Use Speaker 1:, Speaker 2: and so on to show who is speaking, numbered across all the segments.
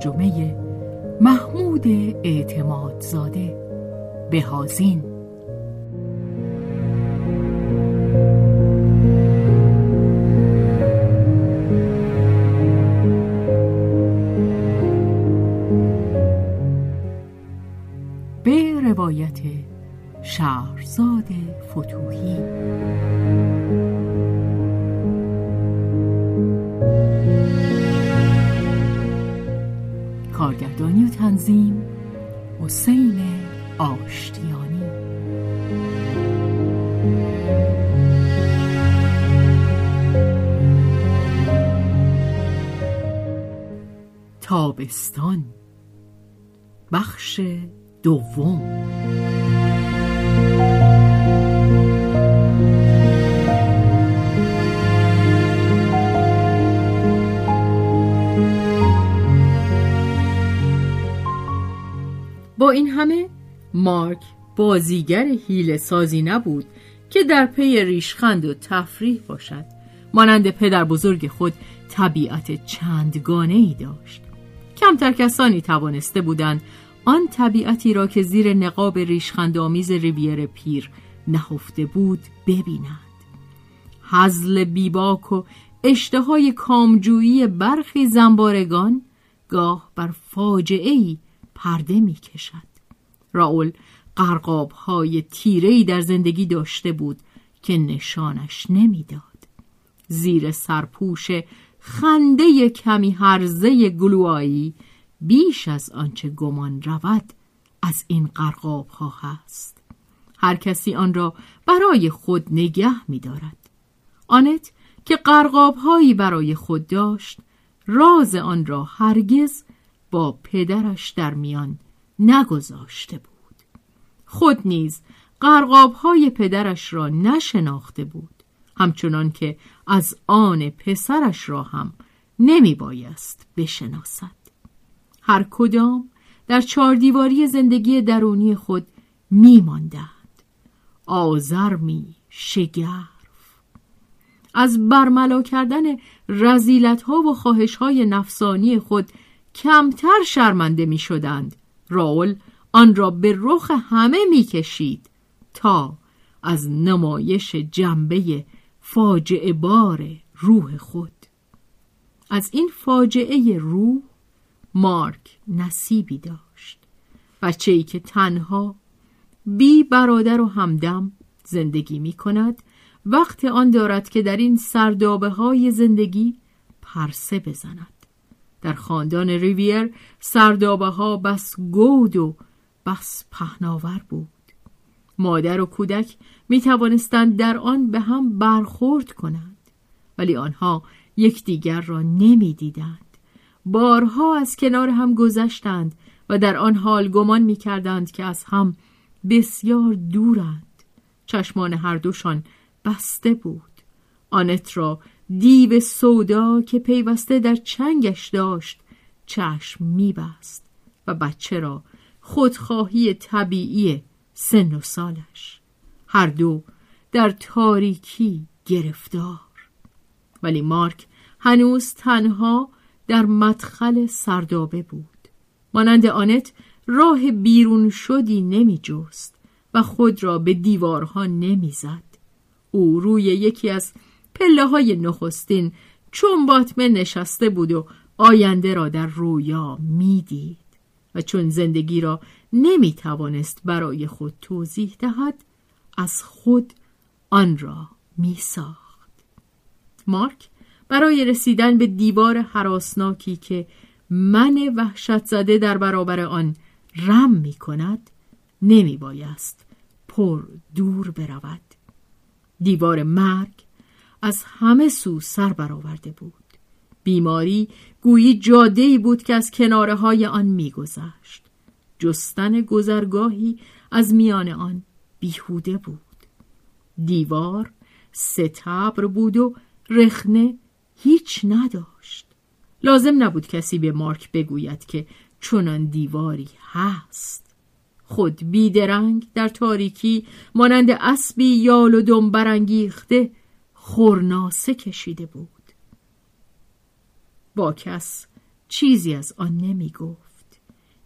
Speaker 1: ترجمه محمود اعتمادزاده بهازین به روایت شهرزاد فتوحی. تابستان. بخش دوم. با این همه مارک بازیگر حیله سازی نبود که در پی ریشخند و تفریح باشد. مانند پدر بزرگ خود طبیعت چندگانه ای داشت. کمتر کسانی توانسته بودند آن طبیعتی را که زیر نقاب ریشخند آمیز ریویر پیر نهفته بود ببینند حزل بیباک و اشتهای کامجویی برخی زنبارگان گاه بر فاجعه ای پرده می کشد راول قرقاب های تیرهی در زندگی داشته بود که نشانش نمی‌داد. زیر سرپوش خنده کمی هرزه گلوایی بیش از آنچه گمان رود از این قرقاب ها هست. هر کسی آن را برای خود نگه می دارد آنت که قرقاب هایی برای خود داشت راز آن را هرگز با پدرش در میان نگذاشته بود. خود نیز قرقاب های پدرش را نشناخته بود. همچنان که از آن پسرش را هم نمی بایست بشناسد. هر کدام در چهاردیواری زندگی درونی خود می ماندند آزرمی شگرف. از برملا کردن رزیلت ها و خواهش های نفسانی خود کمتر شرمنده می شدند راول آن را به رخ همه می کشید تا از نمایش جنبه فاجعه بار روح خود. از این فاجعه روح مارک نصیبی داشت. بچه ای که تنها بی برادر و همدم زندگی می کند وقت آن دارد که در این سردابه های زندگی پرسه بزند. در خاندان ریویر سردابه ها بس گود و بس پهناور بود. مادر و کودک می توانستند در آن به هم برخورد کنند ولی آنها یکدیگر را نمی دیدند. بارها از کنار هم گذشتند و در آن حال گمان می کردند که از هم بسیار دورند چشمان هر دوشان بسته بود آنت را دیو سودا که پیوسته در چنگش داشت چشم میبست و بچه را خودخواهی طبیعی سن و سالش. هر دو در تاریکی گرفتار. ولی مارک هنوز تنها در مدخل سردابه بود. مانند آنت راه بیرون شدی نمی جست و خود را به دیوارها نمی زد. او روی یکی از پله های نخستین چون باطمه نشسته بود و آینده را در رویا می‌دید و چون زندگی را نمی توانست برای خود توضیح دهد از خود آن را می ساخت. مارک برای رسیدن به دیوار حراسناکی که من وحشت زده در برابر آن رم می کند نمی بایست پر دور برود. دیوار مرگ از همه سو سر برآورده بود. بیماری گویی جاده بود که از کناره های آن میگذشت. جستن گذرگاهی از میان آن بیهوده بود. دیوار ستبر بود و رخنه هیچ نداشت. لازم نبود کسی به مارک بگوید که چنان دیواری هست. خود بیدرنگ در تاریکی مانند اسبی یال و دم برانگیخته خورناسه کشیده بود. با کس چیزی از آن نمی گفت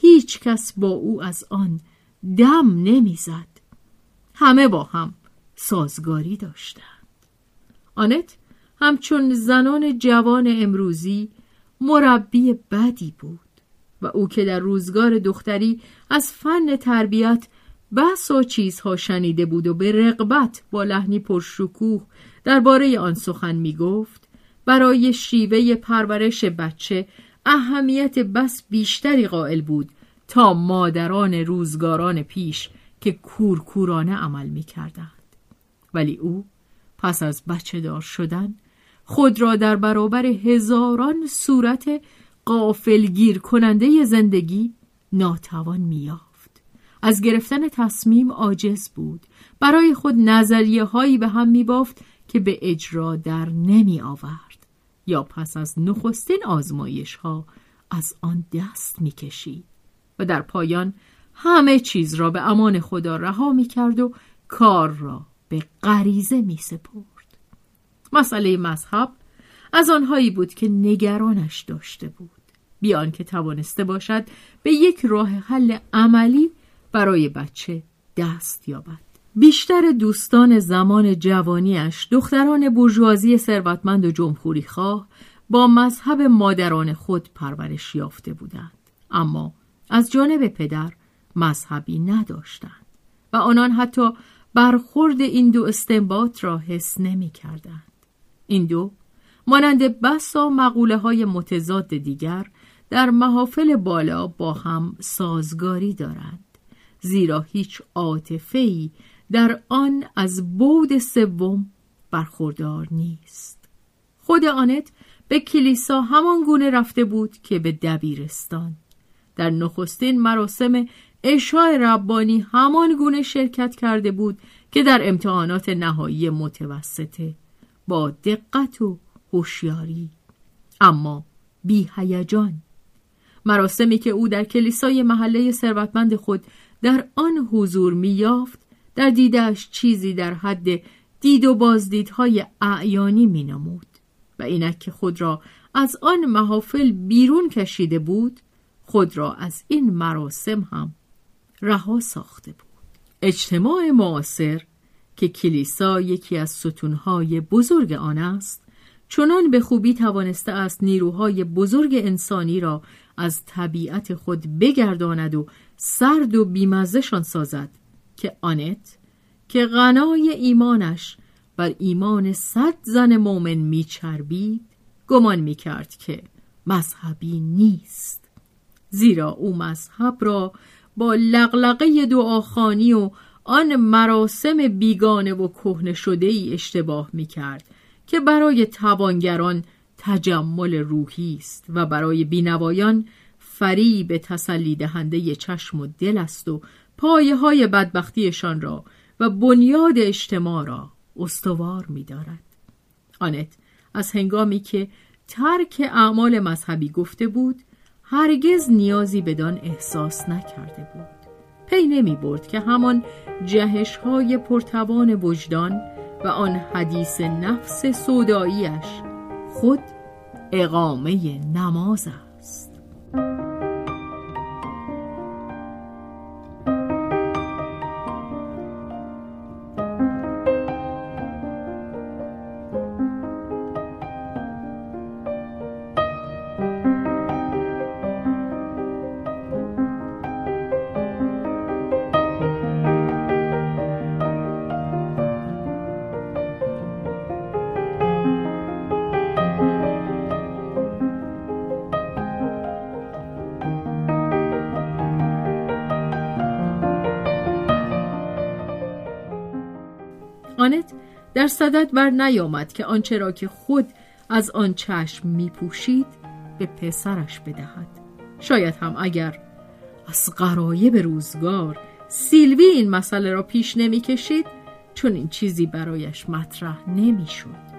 Speaker 1: هیچ کس با او از آن دم نمی‌زد. همه با هم سازگاری داشتند آنت همچون زنان جوان امروزی مربی بدی بود و او که در روزگار دختری از فن تربیت بس و چیزها شنیده بود و به رقبت با لحنی پرشکوه درباره آن سخن می گفت برای شیوه پرورش بچه اهمیت بس بیشتری قائل بود تا مادران روزگاران پیش که کورکورانه عمل می کردند. ولی او پس از بچه دار شدن خود را در برابر هزاران صورت قافلگیر کننده زندگی ناتوان میافت از گرفتن تصمیم عاجز بود. برای خود نظریه هایی به هم می بافت که به اجرا در نمی آورد یا پس از نخستین آزمایش ها از آن دست می کشید و در پایان همه چیز را به امان خدا رها می کرد و کار را به غریزه می سپرد. مسئله مذهب از آنهایی بود که نگرانش داشته بود. بیان که توانسته باشد به یک راه حل عملی برای بچه دست یابد. بیشتر دوستان زمان جوانیش دختران برجوازی ثروتمند و جمهوری خواه با مذهب مادران خود پرورش یافته بودند اما از جانب پدر مذهبی نداشتند و آنان حتی برخورد این دو استنباط را حس نمی کردند. این دو مانند بسا مقوله های متضاد دیگر در محافل بالا با هم سازگاری دارند زیرا هیچ عاطفه‌ای در آن از بود سوم برخوردار نیست. خود آنت به کلیسا همان گونه رفته بود که به دبیرستان. در نخستین مراسم اشاع ربانی همان گونه شرکت کرده بود که در امتحانات نهایی متوسطه با دقت و هوشیاری. اما بی هیجان مراسمی که او در کلیسای محله ثروتمند خود در آن حضور میافت در دیدش چیزی در حد دید و بازدیدهای اعیانی مینمود و اینک که خود را از آن محافل بیرون کشیده بود خود را از این مراسم هم رها ساخته بود. اجتماع معاصر که کلیسا یکی از ستونهای بزرگ آن است چنان به خوبی توانسته است نیروهای بزرگ انسانی را از طبیعت خود بگرداند و سرد و بیمزشان سازد که آنت که غنای ایمانش بر ایمان صد زن مؤمن میچربید گمان می‌کرد که مذهبی نیست. زیرا او مذهب را با لغلقه دعاخانی و آن مراسم بیگانه و کهنه شده ای اشتباه می‌کرد که برای توانگران تجمل روحی است و برای بینوایان فریب تسلی دهنده چشم و دل است و پایه های بدبختیشان را و بنیاد اجتماع را استوار می دارد. آنت از هنگامی که ترک اعمال مذهبی گفته بود هرگز نیازی بدان احساس نکرده بود پی نمی برد که همان جهش های پرتوان وجدان و آن حدیث نفس سوداییش خود اقامه نماز است آنت در صدد بر نیامد که آنچه را که خود از آن چشم می پوشید به پسرش بدهد. شاید هم اگر از قرایب روزگار سیلوی این مسئله را پیش نمی کشید چون این چیزی برایش مطرح نمی شد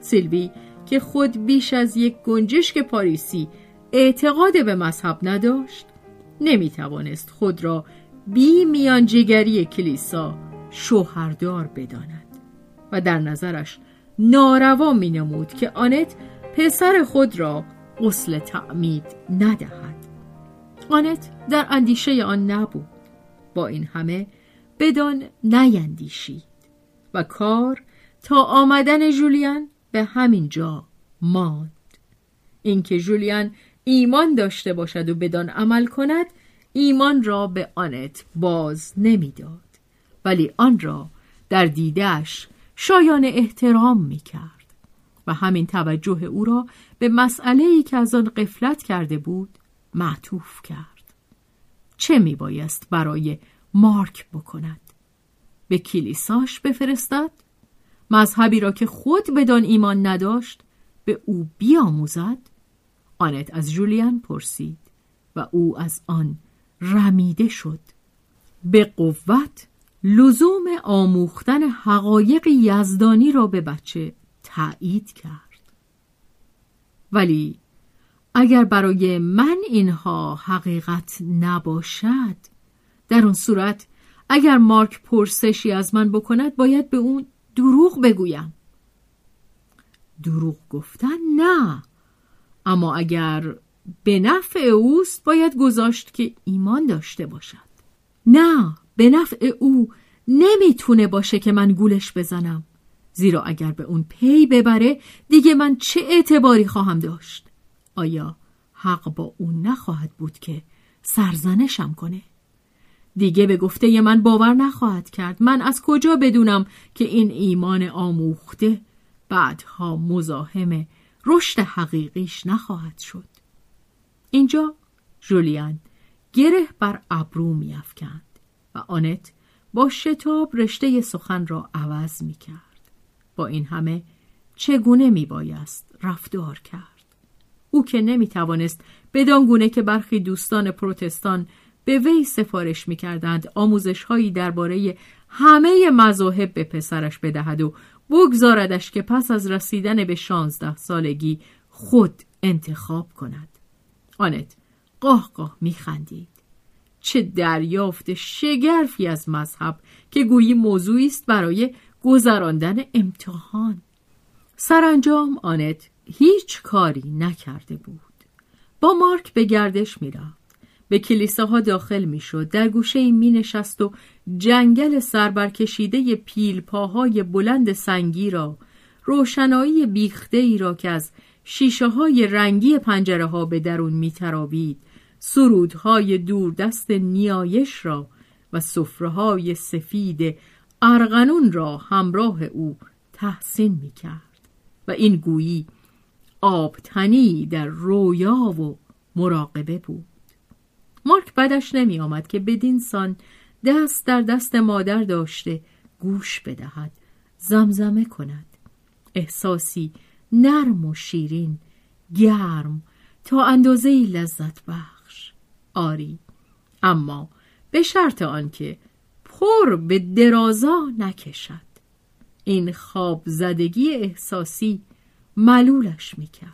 Speaker 1: سیلوی که خود بیش از یک گنجشک پاریسی اعتقاد به مذهب نداشت نمی توانست خود را بی میان جگری کلیسا شوهردار بداند و در نظرش ناروا می نمود که آنت پسر خود را غسل تعمید ندهد. آنت در اندیشه آن نبود. با این همه بدان نیندیشید و کار تا آمدن جولیان به همین جا ماند. اینکه جولیان ایمان داشته باشد و بدان عمل کند ایمان را به آنت باز نمی‌داد. ولی آن را در دیدش شایان احترام می کرد و همین توجه او را به مسئله ای که از آن قفلت کرده بود معطوف کرد. چه می بایست برای مارک بکند؟ به کلیساش بفرستد؟ مذهبی را که خود بدان ایمان نداشت به او بیاموزد؟ آنت از جولیان پرسید و او از آن رمیده شد. به قوت لزوم آموختن حقایق یزدانی را به بچه تایید کرد. ولی اگر برای من اینها حقیقت نباشد در اون صورت اگر مارک پرسشی از من بکند باید به اون دروغ بگویم. دروغ گفتن نه. اما اگر به نفع اوست باید گذاشت که ایمان داشته باشد. نه. به نفع او نمی‌تونه باشه که من گولش بزنم. زیرا اگر به اون پی ببره دیگه من چه اعتباری خواهم داشت؟ آیا حق با اون نخواهد بود که سرزنشم کنه؟ دیگه به گفته من باور نخواهد کرد. من از کجا بدونم که این ایمان آموخته بعدها مزاحم رشد حقیقیش نخواهد شد؟ اینجا جولیان گره بر ابرو میافکند. و آنت با شتاب رشته سخن را عوض می کرد. با این همه چگونه می بایست رفتار کرد. او که نمی توانست بدان گونه که برخی دوستان پروتستان به وی سفارش می کردند آموزش هایی درباره همه مذاهب به پسرش بدهد و بگذاردش که پس از رسیدن به شانزده سالگی خود انتخاب کند. آنت قاه قاه می خندید. چه دریافت شگرفی از مذهب که گویی موضوعی است برای گذراندن امتحان. سرانجام آنت هیچ کاری نکرده بود. با مارک به گردش می‌رفت. به کلیساها داخل می‌شد. در گوشه می نشست و جنگل سربرکشیده پیل پاهای بلند سنگی را روشنایی بیخته ای را که از شیشه های رنگی پنجره ها به درون می ترابید سرودهای دوردست نیایش را و های سفید ارغنون را همراه او تحسین می کرد و این گویی آبتنی در رویا و مراقبه بود. مارک بدش نمی آمد که بدین سان دست در دست مادر داشته گوش بدهد زمزمه کند. احساسی نرم و شیرین گرم تا اندازه لذت بخش. آری. اما به شرط آنکه پر به درازا نکشد. این خواب زدگی احساسی ملولش می‌کرد.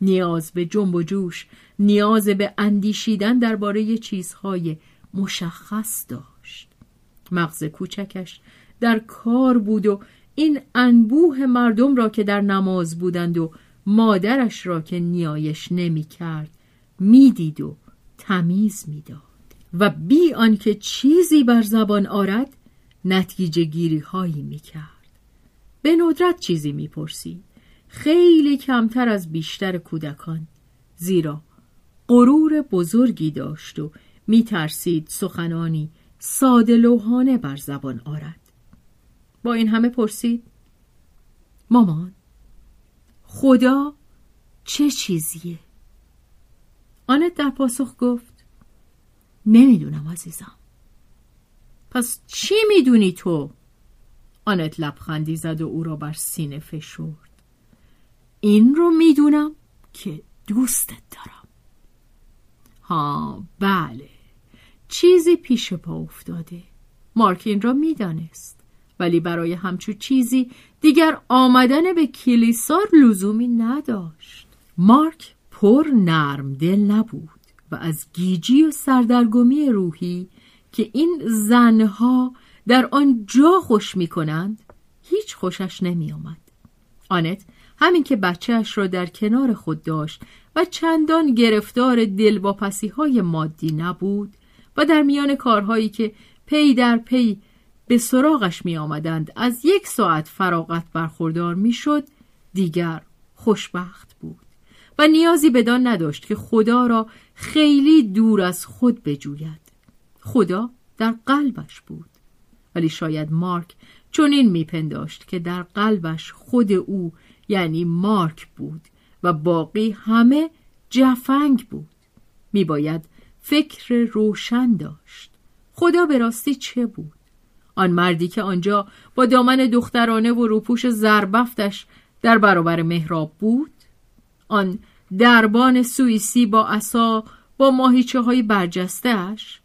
Speaker 1: نیاز به جنب و جوش نیاز به اندیشیدن درباره چیزهای مشخص داشت. مغز کوچکش در کار بود و این انبوه مردم را که در نماز بودند و مادرش را که نیایش نمی کرد می‌دید تمیز می‌داد و بی آنکه چیزی بر زبان آرد نتیجه گیری هایی می کرد. به ندرت چیزی می‌پرسید خیلی کمتر از بیشتر کودکان زیرا غرور بزرگی داشت و میترسید سخنانی ساده لوحانه بر زبان آرد با این همه پرسید مامان خدا چه چیزیه؟ آنت در پاسخ گفت نمی‌دونم عزیزم. پس چی می‌دونی تو؟ آنت لبخندی زد و او را بر سینه فشرد. این رو می‌دونم که دوستت دارم. ها بله. چیزی پیش پا افتاده. مارک این را می‌دانست. ولی برای همچو چیزی دیگر آمدن به کلیسا لزومی نداشت. مارک پر نرم دل نبود و از گیجی و سردرگمی روحی که این زنها در آن جا خوش می کنند هیچ خوشش نمی آمد. آنت همین که بچهش را در کنار خود داشت و چندان گرفتار دلواپسی های مادی نبود و در میان کارهایی که پی در پی به سراغش می آمدند از یک ساعت فراغت برخوردار می شد دیگر خوشبخت بود و نیازی بدان نداشت که خدا را خیلی دور از خود بجوید. خدا در قلبش بود. ولی شاید مارک چون این میپنداشت که در قلبش خود او یعنی مارک بود و باقی همه جفنگ بود. میباید فکر روشن داشت. خدا به راستی چه بود؟ آن مردی که آنجا با دامن دخترانه و روپوش زربفتش در برابر مهراب بود؟ آن دربان سوئیسی با عصا با ماهیچه های برجستهش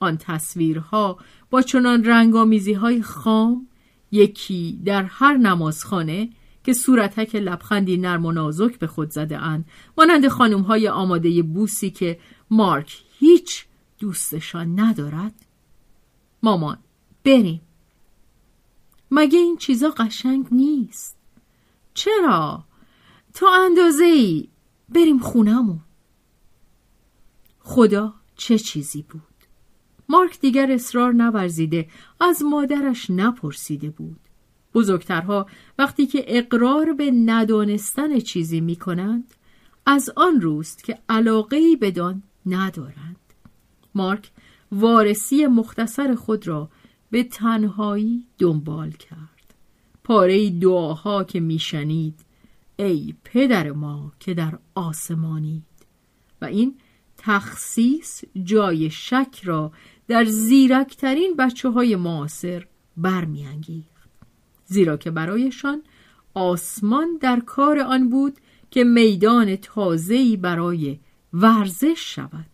Speaker 1: آن تصویرها با چنان رنگامیزی های خام یکی در هر نمازخانه که صورتک لبخندی نرم و نازک به خود زده اند مانند خانم های آماده بوسی که مارک هیچ دوستشان ندارد. مامان بریم. مگه این چیزا قشنگ نیست؟ چرا؟ تا اندازه ای بریم خونمون خدا چه چیزی بود. مارک دیگر اصرار نورزیده از مادرش نپرسیده بود. بزرگترها وقتی که اقرار به ندانستن چیزی می کنند از آن روست که علاقه بدان ندارند. مارک وارسی مختصر خود را به تنهایی دنبال کرد. پاره دعاها که میشنید ای پدر ما که در آسمانید. و این تخصیص جای شک را در زیرکترین بچه های معاصر برمیانگیخت. زیرا که برایشان آسمان در کار آن بود که میدان تازه‌ای برای ورزش شود.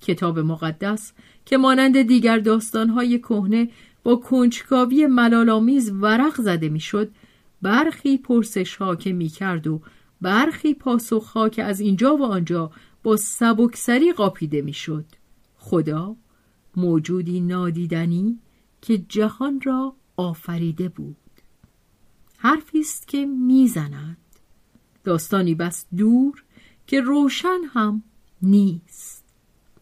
Speaker 1: کتاب مقدس که مانند دیگر داستانهای کهنه با کنجکاوی ملالآمیز ورق زده می‌شد برخی پرسش ها که می‌کرد و برخی پاسخ ها که از اینجا و آنجا با سبکسری قاپیده می‌شد. خدا موجودی نادیدنی که جهان را آفریده بود. حرفی است که می‌زند. داستانی بس دور که روشن هم نیست.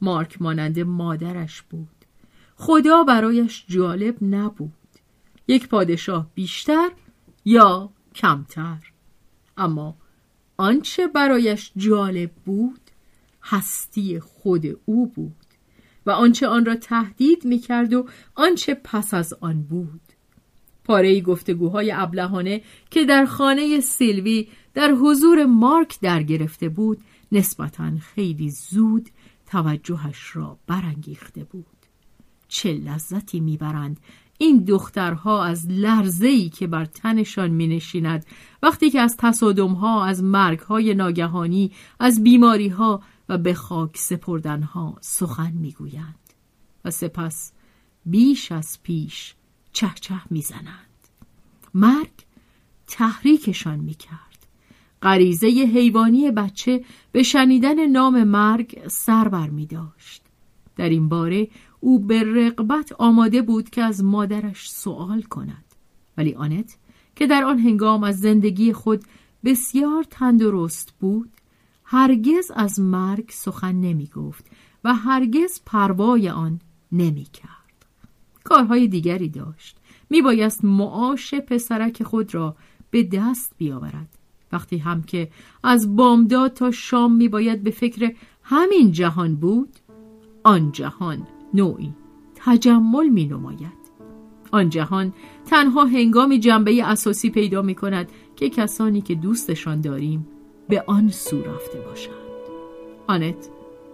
Speaker 1: مارک مانند مادرش بود. خدا برایش جالب نبود. یک پادشاه بیشتر یا کمتر. اما آنچه برایش جالب بود هستی خود او بود و آنچه آن را تهدید می کرد و آنچه پس از آن بود. پاره گفتگوهای ابلهانه که در خانه سیلوی در حضور مارک در گرفته بود نسبتا خیلی زود توجهش را برانگیخته بود. چه لذتی می‌برند این دخترها از لرزهی که بر تنشان می نشیند وقتی که از تصادمها از مرگهای ناگهانی از بیماریها و به خاک سپردنها سخن می‌گویند و سپس بیش از پیش چه چه می‌زنند. مرگ تحریکشان می‌کرد. غریزه حیوانی بچه به شنیدن نام مرگ سر بر می داشت. در این باره او به رقبت آماده بود که از مادرش سوال کند ولی آنت که در آن هنگام از زندگی خود بسیار تندرست بود هرگز از مرگ سخن نمی گفت و هرگز پروای آن نمی کرد. کارهای دیگری داشت. می بایست معاش پسرک خود را به دست بیاورد. وقتی هم که از بامداد تا شام می باید به فکر همین جهان بود آن جهان نوعی تجمل می نماید. آن جهان تنها هنگامی جنبه اساسی پیدا می کند که کسانی که دوستشان داریم به آن سو رفته باشند. آنت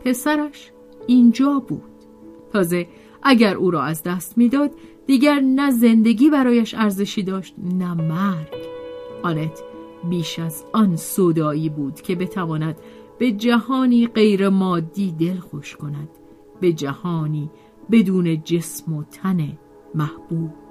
Speaker 1: پسرش اینجا بود. تازه اگر او را از دست می‌داد دیگر نه زندگی برایش ارزشی داشت نه مرگ. آنت بیش از آن سودایی بود که بتواند به جهانی غیر مادی دل خوش کند. به جهانی بدون جسم و تن محبوب.